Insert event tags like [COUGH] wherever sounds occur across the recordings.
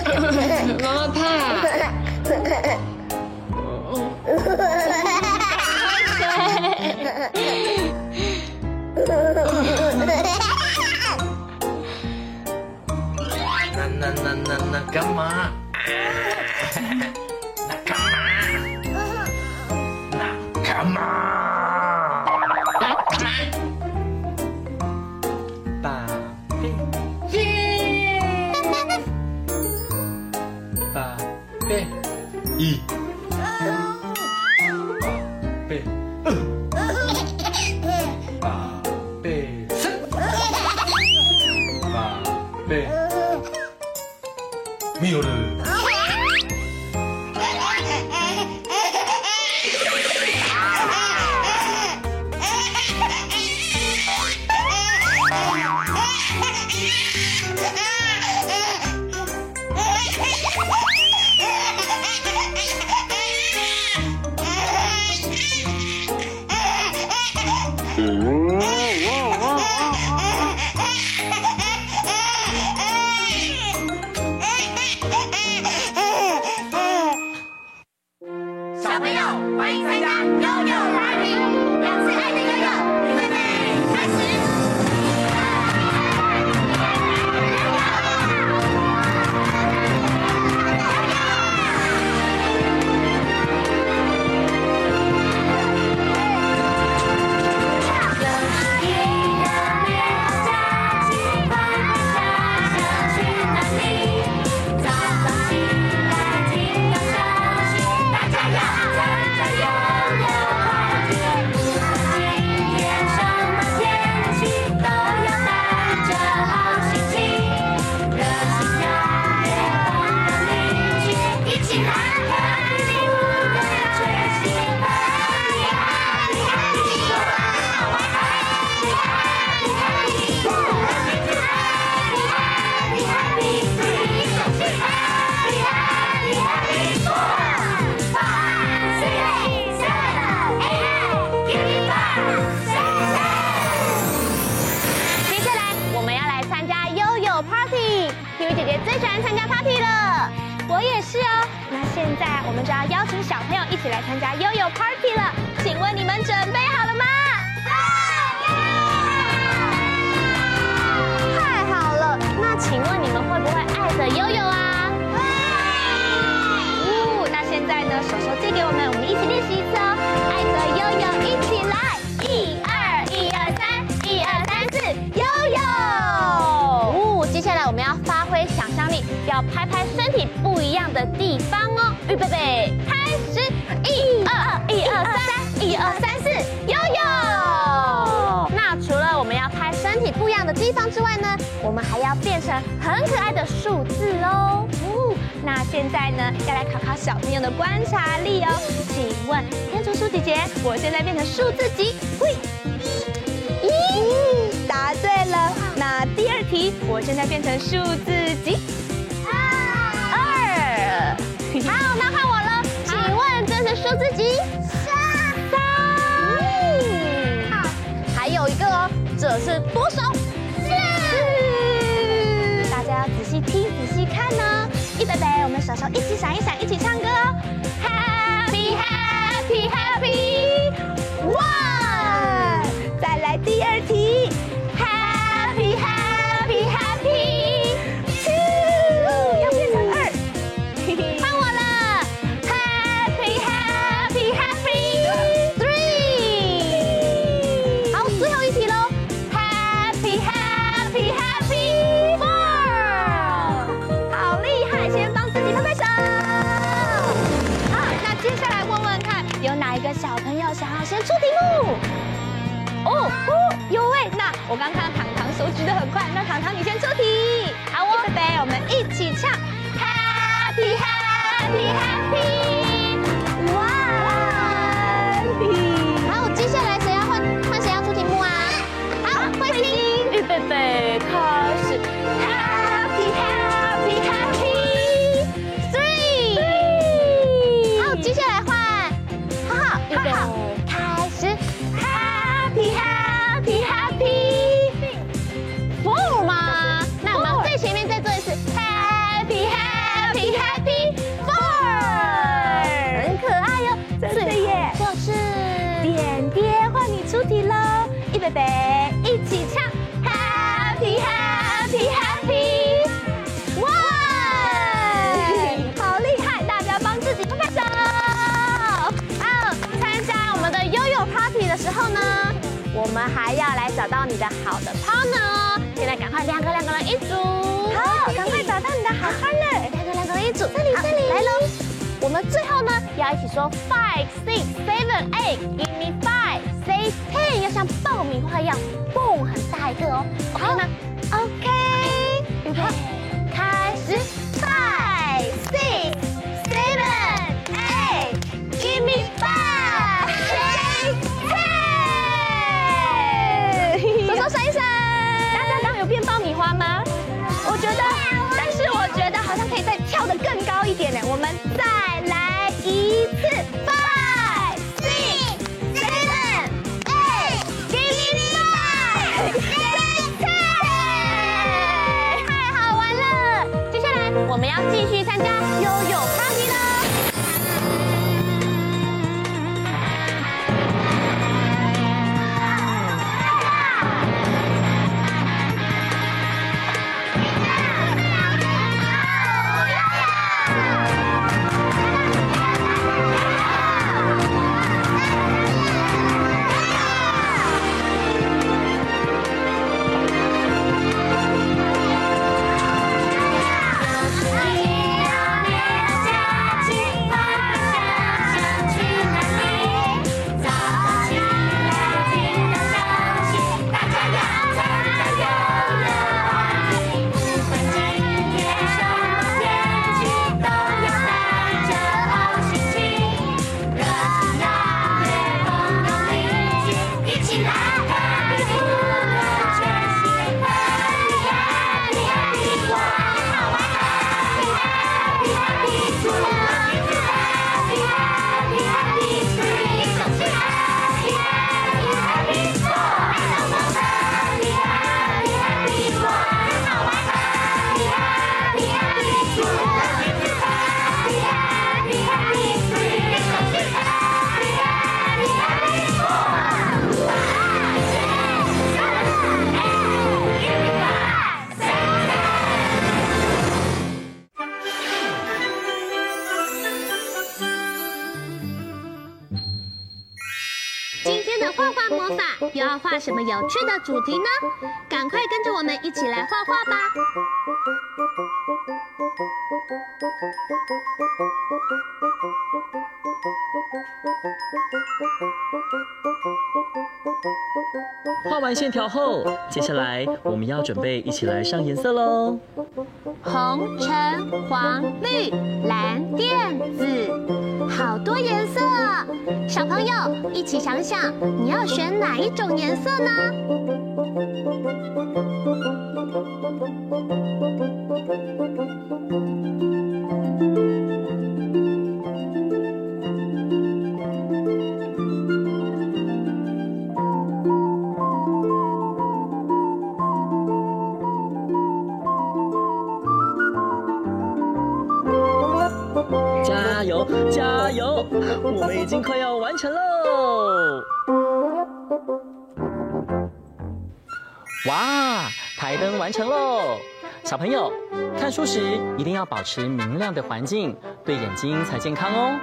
[LAUGHS] 妈妈怕。那那那那那干嘛？Mi 现在呢，要来考考小朋友的观察力哦。请问天竺鼠姐姐，我现在变成数字几？一，答对了。那第二题，我现在变成数字几？二。好，那换我了。请问这是数字几？三。还有一个哦，这是。一起闪一闪。我刚看到糖糖手举得很快，那糖糖你先出题。找到你的好的 partner 哦。现在赶快两个两个人一组，好，赶快找到你的好 partner，两个两个人一组，这里这里，来喽。我们最后呢要一起说 five six seven eight. Give me five six ten，要像爆米花一样，蹦很大一个哦，OK 吗 Yeah! 的画画魔法又要画什么有趣的主题呢？赶快跟着我们一起来画画吧！画完线条后，接下来我们要准备一起来上颜色喽。红、橙、黄、绿、蓝、靛、紫，好多颜色。小朋友一起想想，你要选哪一种颜色呢？经快要完成喽！哇，台灯完成喽！小朋友，看书时一定要保持明亮的环境，对眼睛才健康哦。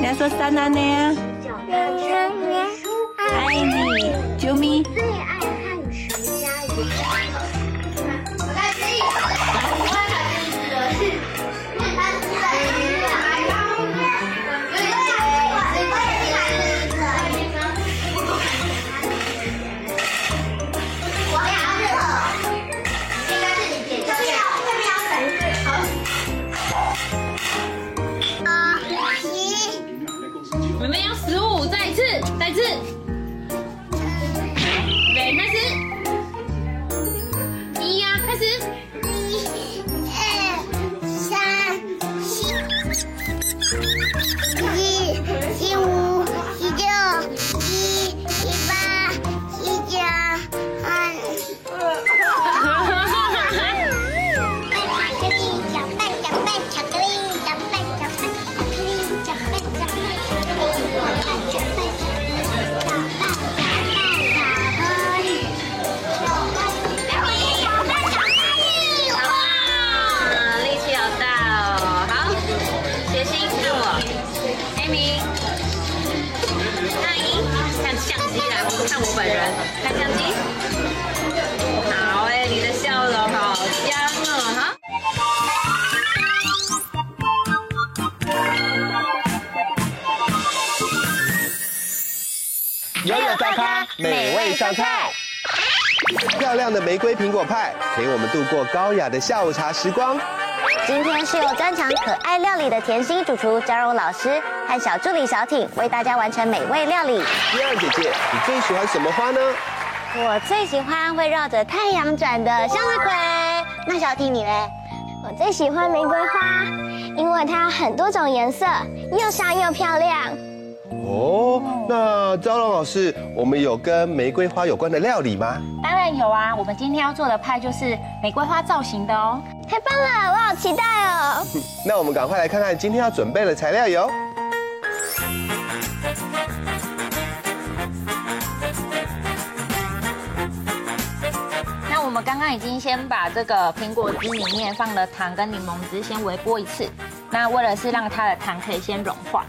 你要说三奶奶？漂亮的玫瑰苹果派陪我们度过高雅的下午茶时光。今天是由专长可爱料理的甜心主厨张蓉老师和小助理小挺为大家完成美味料理。燕儿姐姐，你最喜欢什么花呢？我最喜欢会绕着太阳转的向日葵。那小挺你嘞？我最喜欢玫瑰花，因为它有很多种颜色，又香又漂亮。哦，那张龙老师，我们有跟玫瑰花有关的料理吗？当然有啊，我们今天要做的派就是玫瑰花造型的哦。太棒了，我好期待哦！[LAUGHS] 那我们赶快来看看今天要准备的材料有。那我们刚刚已经先把这个苹果汁里面放了糖跟柠檬汁，先微波一次。那为了是让它的糖可以先融化。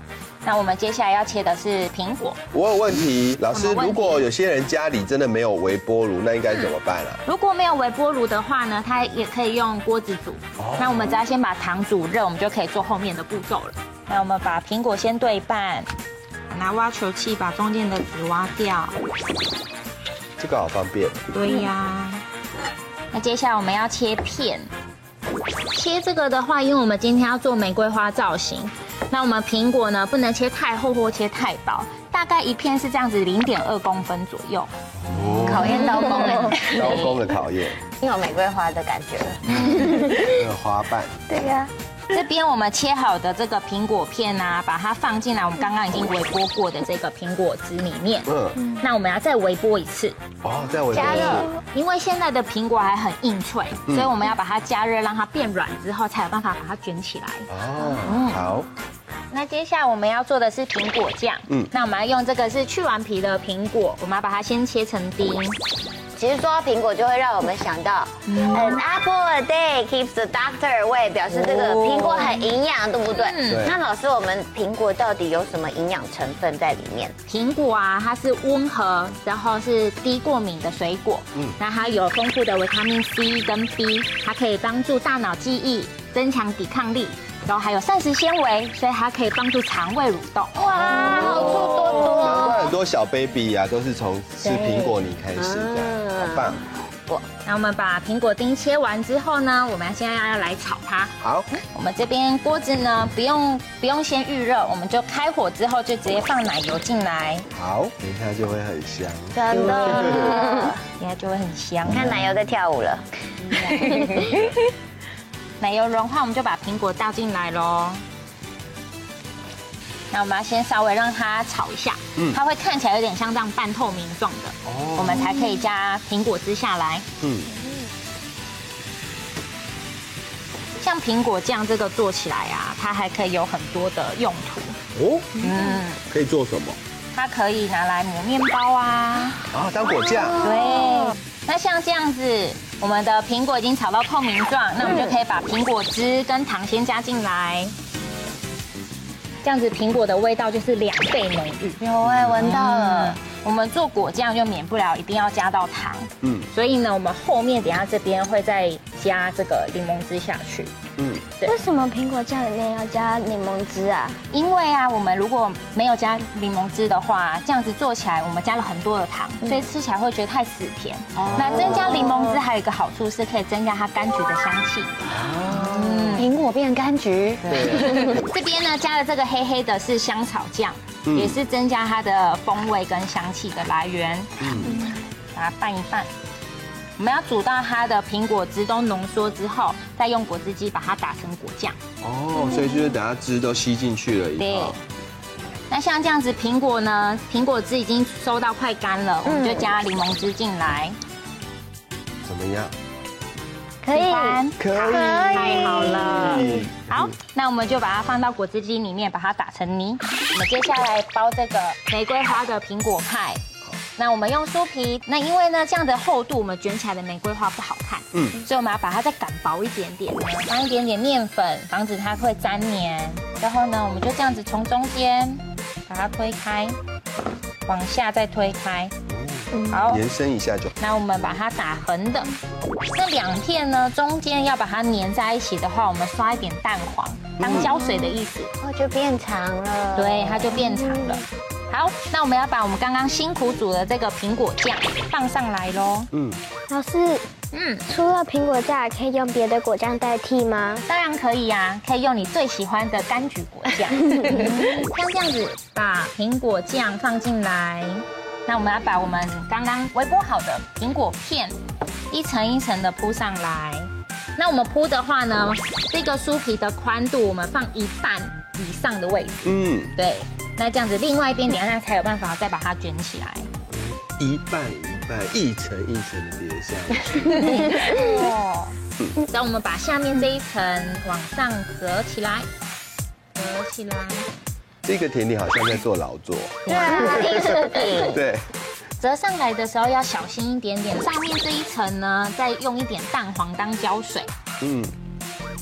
那我们接下来要切的是苹果。我有问题，老师，如果有些人家里真的没有微波炉，那应该怎么办啊？如果没有微波炉的话呢，它也可以用锅子煮。那我们只要先把糖煮热，我们就可以做后面的步骤了。那我们把苹果先对半，拿挖球器把中间的籽挖掉。这个好方便。对呀。那接下来我们要切片。切这个的话，因为我们今天要做玫瑰花造型，那我们苹果呢不能切太厚或切太薄，大概一片是这样子，零点二公分左右。考验刀工的，刀工的考验，[LAUGHS] 挺有玫瑰花的感觉。这个花瓣。[LAUGHS] 对呀、这边我们切好的这个苹果片啊，把它放进来我们刚刚已经微波过的这个苹果汁里面。嗯，那我们要再微波一次，哦，再微波加热。因为现在的苹果还很硬脆，所以我们要把它加热，让它变软之后，才有办法把它卷起来。哦，好。那接下来我们要做的是苹果酱，嗯嗯，那我们要用这个是去完皮的苹果，我们要把它先切成丁。其实说到苹果，就会让我们想到，An apple a day keeps the doctor away，表示这个苹果很营养，对不对？对那老师，我们苹果到底有什么营养成分在里面？苹果啊，它是温和，然后是低过敏的水果。嗯，那它有丰富的维他命 C 跟 B，它可以帮助大脑记忆，增强抵抗力，然后还有膳食纤维，所以它可以帮助肠胃蠕动。哇，好处多难怪多。很多小 baby 啊，都是从吃苹果泥开始的，好棒。那我们把苹果丁切完之后呢，我们现在要来炒它。好，我们这边锅子呢，不用不用先预热，我们就开火之后就直接放奶油进来，好，等一下就会很香。真的，[LAUGHS] 应该就会很香。看奶油在跳舞了。[LAUGHS] 奶油融化，我们就把苹果倒进来喽。那我们要先稍微让它炒一下，嗯它会看起来有点像这样半透明状的，哦我们才可以加苹果汁下来。嗯，像苹果酱这个做起来啊，它还可以有很多的用途。哦，嗯，可以做什么？它可以拿来抹面包啊。啊，当果酱。对，那像这样子，我们的苹果已经炒到透明状，那我们就可以把苹果汁跟糖先加进来。这样子苹果的味道就是两倍浓郁。有哎，闻到了。我们做果酱就免不了一定要加到糖，嗯所以呢，我们后面等下这边会再加这个柠檬汁下去。嗯，为什么苹果酱里面要加柠檬汁啊？因为啊，我们如果没有加柠檬汁的话，这样子做起来我们加了很多的糖，所以吃起来会觉得太死甜。那增加柠檬汁还有一个好处是可以增加它柑橘的香气。苹果变柑橘，[LAUGHS] 这边呢加了这个黑黑的是香草酱，嗯。也是增加它的风味跟香气的来源。嗯，把它拌一拌。我们要煮到它的苹果汁都浓缩之后，再用果汁机把它打成果酱。哦，所以就是等下汁都吸进去了以对后，。那像这样子，苹果呢，苹果汁已经收到快干了，我们就加柠檬汁进来。怎么样？可以可以，太好了。嗯好，那我们就把它放到果汁机里面，把它打成泥。我们接下来包这个玫瑰花的苹果派。那我们用酥皮，那因为呢这样的厚度，我们卷起来的玫瑰花不好看，嗯嗯，所以我们要把它再擀薄一点点，放一点点面粉，防止它会粘黏。然后呢，我们就这样子从中间把它推开，往下再推开，好，延伸一下就。那我们把它打横的，那两片呢，中间要把它粘在一起的话，我们刷一点蛋黄，当胶水的意思，哦，就变长了。对，它就变长了。好，那我们要把我们刚刚辛苦煮的这个苹果酱放上来喽。嗯，老师，嗯，除了苹果酱，可以用别的果酱代替吗？当然可以呀、可以用你最喜欢的柑橘果酱，[LAUGHS] 像这样子把苹果酱放进来。那我们要把我们刚刚微波好的苹果片一层一层的铺上来。那我们铺的话呢，这个酥皮的宽度我们放一半以上的位置。嗯，对，那这样子另外一边等一下才有办法再把它卷起来。一半一半，一层一层的叠下去。哦，[LAUGHS] 然后我们把下面这一层往上折起来，折起来。这个甜点好像在做劳作。对啊，艺术品。对，折上来的时候要小心一点点，上面这一层呢，再用一点蛋黄当胶水。嗯，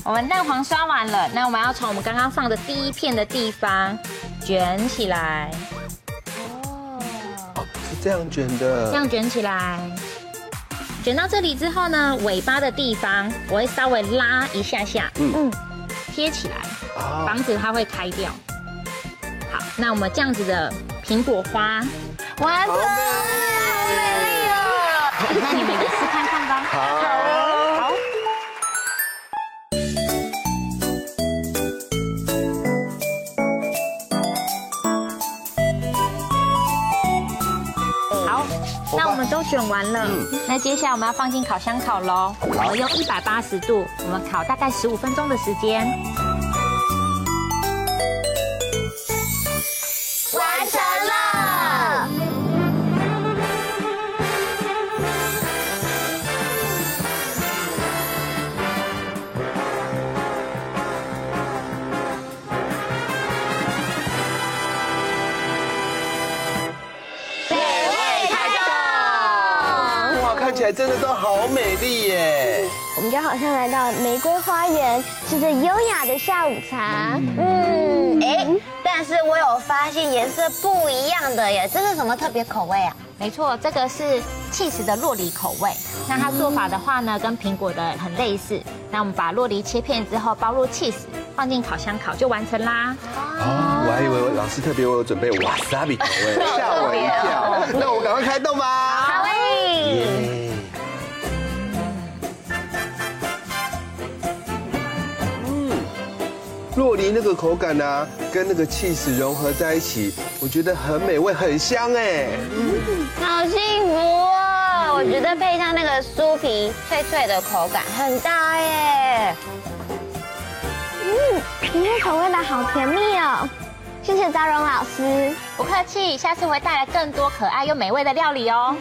我们蛋黄刷完了，那我们要从我们刚刚放的第一片的地方卷起来，哦。是这样卷的。这样卷起来。卷到这里之后呢，尾巴的地方我会稍微拉一下下，嗯。嗯，贴起来，啊，防止它会开掉。好，那我们这样子的苹果花。完成都选完了，那接下来我们要放进烤箱烤喽。我用一百八十度，我们烤大概十五分钟的时间。来真的都好美丽耶！我们就好像来到玫瑰花园，吃着优雅的下午茶。嗯，哎，但是我有发现颜色不一样的耶，这是什么特别口味啊？没错，这个是 cheese 的洛梨口味。那它做法的话呢，跟苹果的很类似。那我们把洛梨切片之后包入 cheese，放进烤箱烤就完成啦。哦，我还以为老师特别为我准备瓦萨比口味，[LAUGHS] 吓我一跳。那我赶快开动吧。好嘞。酪梨那个口感呢，跟那个 cheese 融合在一起，我觉得很美味，很香哎。好幸福哦！我觉得配上那个酥皮脆脆的口感很搭耶。嗯，苹果口味的好甜蜜哦。谢谢昭荣老师。不客气，下次会带来更多可爱又美味的料理哦。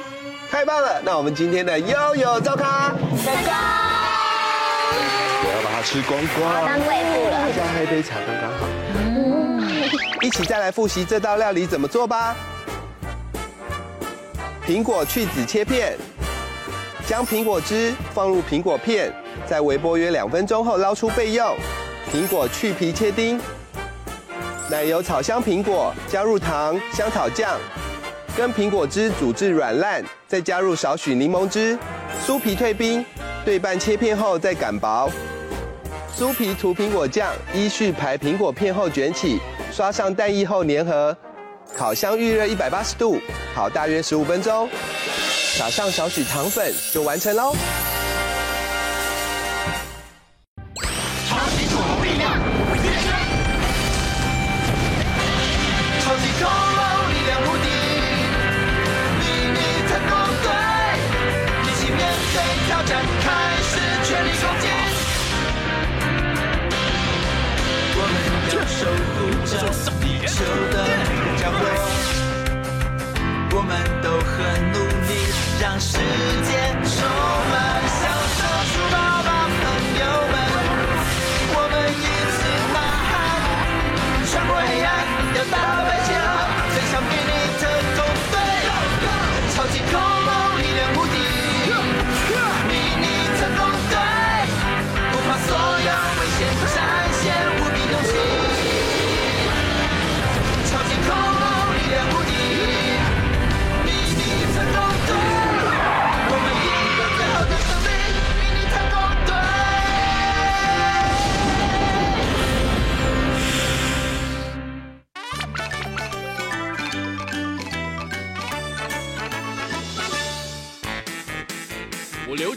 太棒了！那我们今天的悠悠灶咖，哥哥，吃光光。当贵妇了。大家喝一杯茶刚刚好。一起再来复习这道料理怎么做吧。苹果去籽切片，将苹果汁放入苹果片，在微波约两分钟后捞出备用。苹果去皮切丁，奶油炒香苹果，加入糖、香草酱，跟苹果汁煮至软烂，再加入少许柠檬汁，酥皮退冰，对半切片后再擀薄。酥皮涂苹果酱，依序排苹果片后卷起，刷上蛋液后粘合。烤箱预热一百八十度，烤大约十五分钟，撒上少许糖粉就完成喽。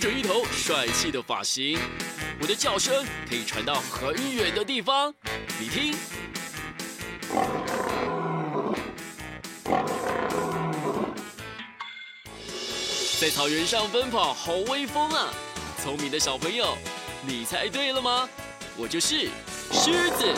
我留着一头帅气的发型，我的叫声可以传到很远的地方。你听，在草原上奔跑，好威风啊！聪明的小朋友，你猜对了吗？我就是狮子。